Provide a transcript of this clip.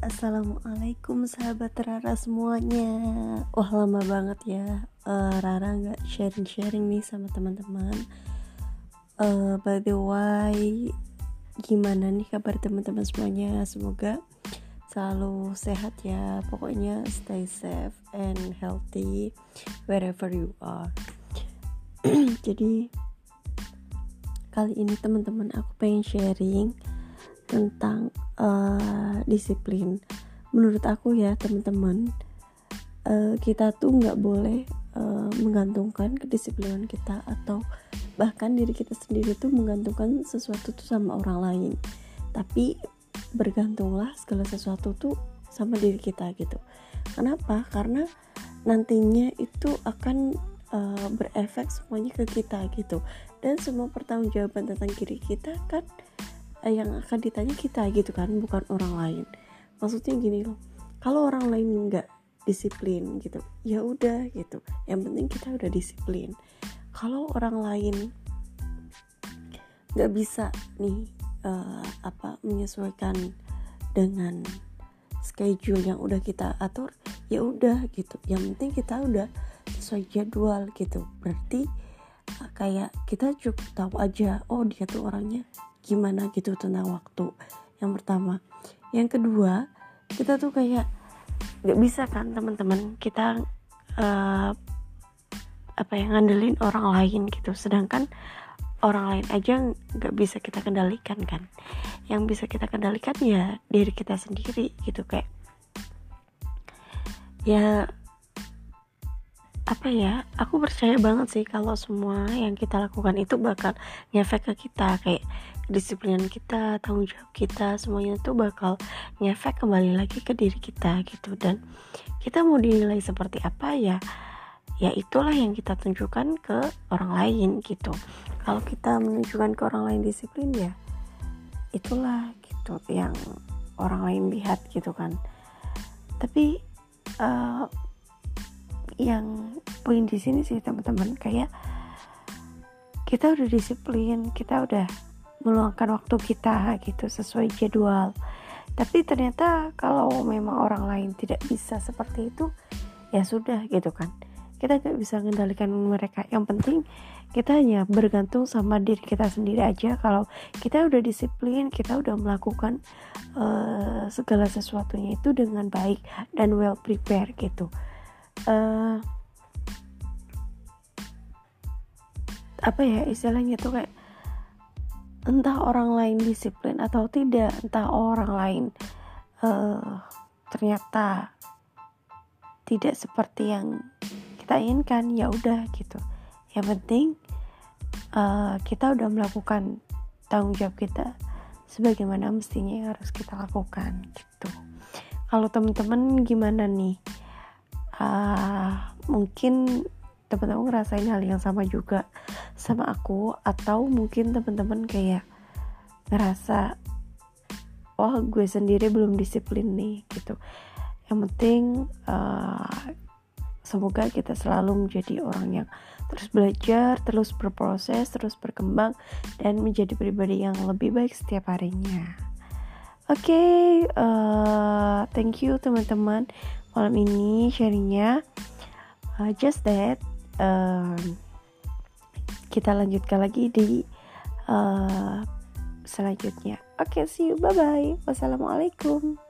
Assalamualaikum sahabat Rara semuanya. Wah lama banget ya uh, Rara gak sharing-sharing nih sama teman-teman. Uh, By the way Gimana nih kabar teman-teman semuanya? Semoga selalu sehat ya. Pokoknya stay safe and healthy Wherever you are. Jadi Kali ini teman-teman aku pengen sharing tentang uh, disiplin. Menurut aku ya teman-teman uh, kita tuh nggak boleh uh, menggantungkan kedisiplinan kita atau bahkan diri kita sendiri tuh menggantungkan sesuatu tuh sama orang lain. Tapi bergantunglah segala sesuatu tuh sama diri kita gitu. Kenapa? Karena nantinya itu akan uh, berefek semuanya ke kita gitu. Dan semua pertanggungjawaban tentang diri kita kan yang akan ditanya kita gitu kan bukan orang lain. Maksudnya gini loh kalau orang lain nggak disiplin gitu ya udah gitu. Yang penting kita udah disiplin. Kalau orang lain nggak bisa nih uh, apa menyesuaikan dengan schedule yang udah kita atur ya udah gitu. Yang penting kita udah sesuai jadwal gitu. Berarti uh, kayak kita cukup tahu aja oh dia tuh orangnya gimana gitu tentang waktu. Yang pertama. Yang kedua kita tuh kayak nggak bisa kan teman-teman kita uh, apa yang ngandelin orang lain gitu. Sedangkan orang lain aja nggak bisa kita kendalikan kan. Yang bisa kita kendalikan ya diri kita sendiri gitu kayak ya apa ya aku percaya banget sih kalau semua yang kita lakukan itu bakal ngefek ke kita. Kayak disiplinan kita tanggung jawab kita semuanya tuh bakal ngefek kembali lagi ke diri kita gitu. Dan kita mau dinilai seperti apa ya ya itulah yang kita tunjukkan ke orang lain gitu. Kalau kita menunjukkan ke orang lain disiplin ya itulah gitu yang orang lain lihat gitu kan. Tapi uh, yang poin di sini sih teman-teman. Kayak kita udah disiplin kita udah meluangkan waktu kita gitu sesuai jadwal. Tapi ternyata kalau memang orang lain tidak bisa seperti itu ya sudah gitu kan. Kita gak bisa mengendalikan mereka. Yang penting kita hanya bergantung sama diri kita sendiri aja. Kalau kita udah disiplin kita udah melakukan uh, segala sesuatunya itu dengan baik dan well prepare gitu uh, apa ya istilahnya tuh kayak entah orang lain disiplin atau tidak entah orang lain uh, ternyata tidak seperti yang kita inginkan ya udah gitu. Yang penting uh, kita udah melakukan tanggung jawab kita sebagaimana mestinya yang harus kita lakukan gitu. Kalau teman-teman gimana nih uh, mungkin teman-teman ngerasain hal yang sama juga sama aku atau mungkin teman-teman kayak ngerasa wah gue sendiri belum disiplin nih gitu. Yang penting uh, semoga kita selalu menjadi orang yang terus belajar terus berproses terus berkembang dan menjadi pribadi yang lebih baik setiap harinya. Oke okay, uh, thank you teman-teman malam ini sharingnya uh, just that uh, kita lanjutkan lagi di uh, selanjutnya. Oke, okay, see you. Bye bye. Wassalamualaikum.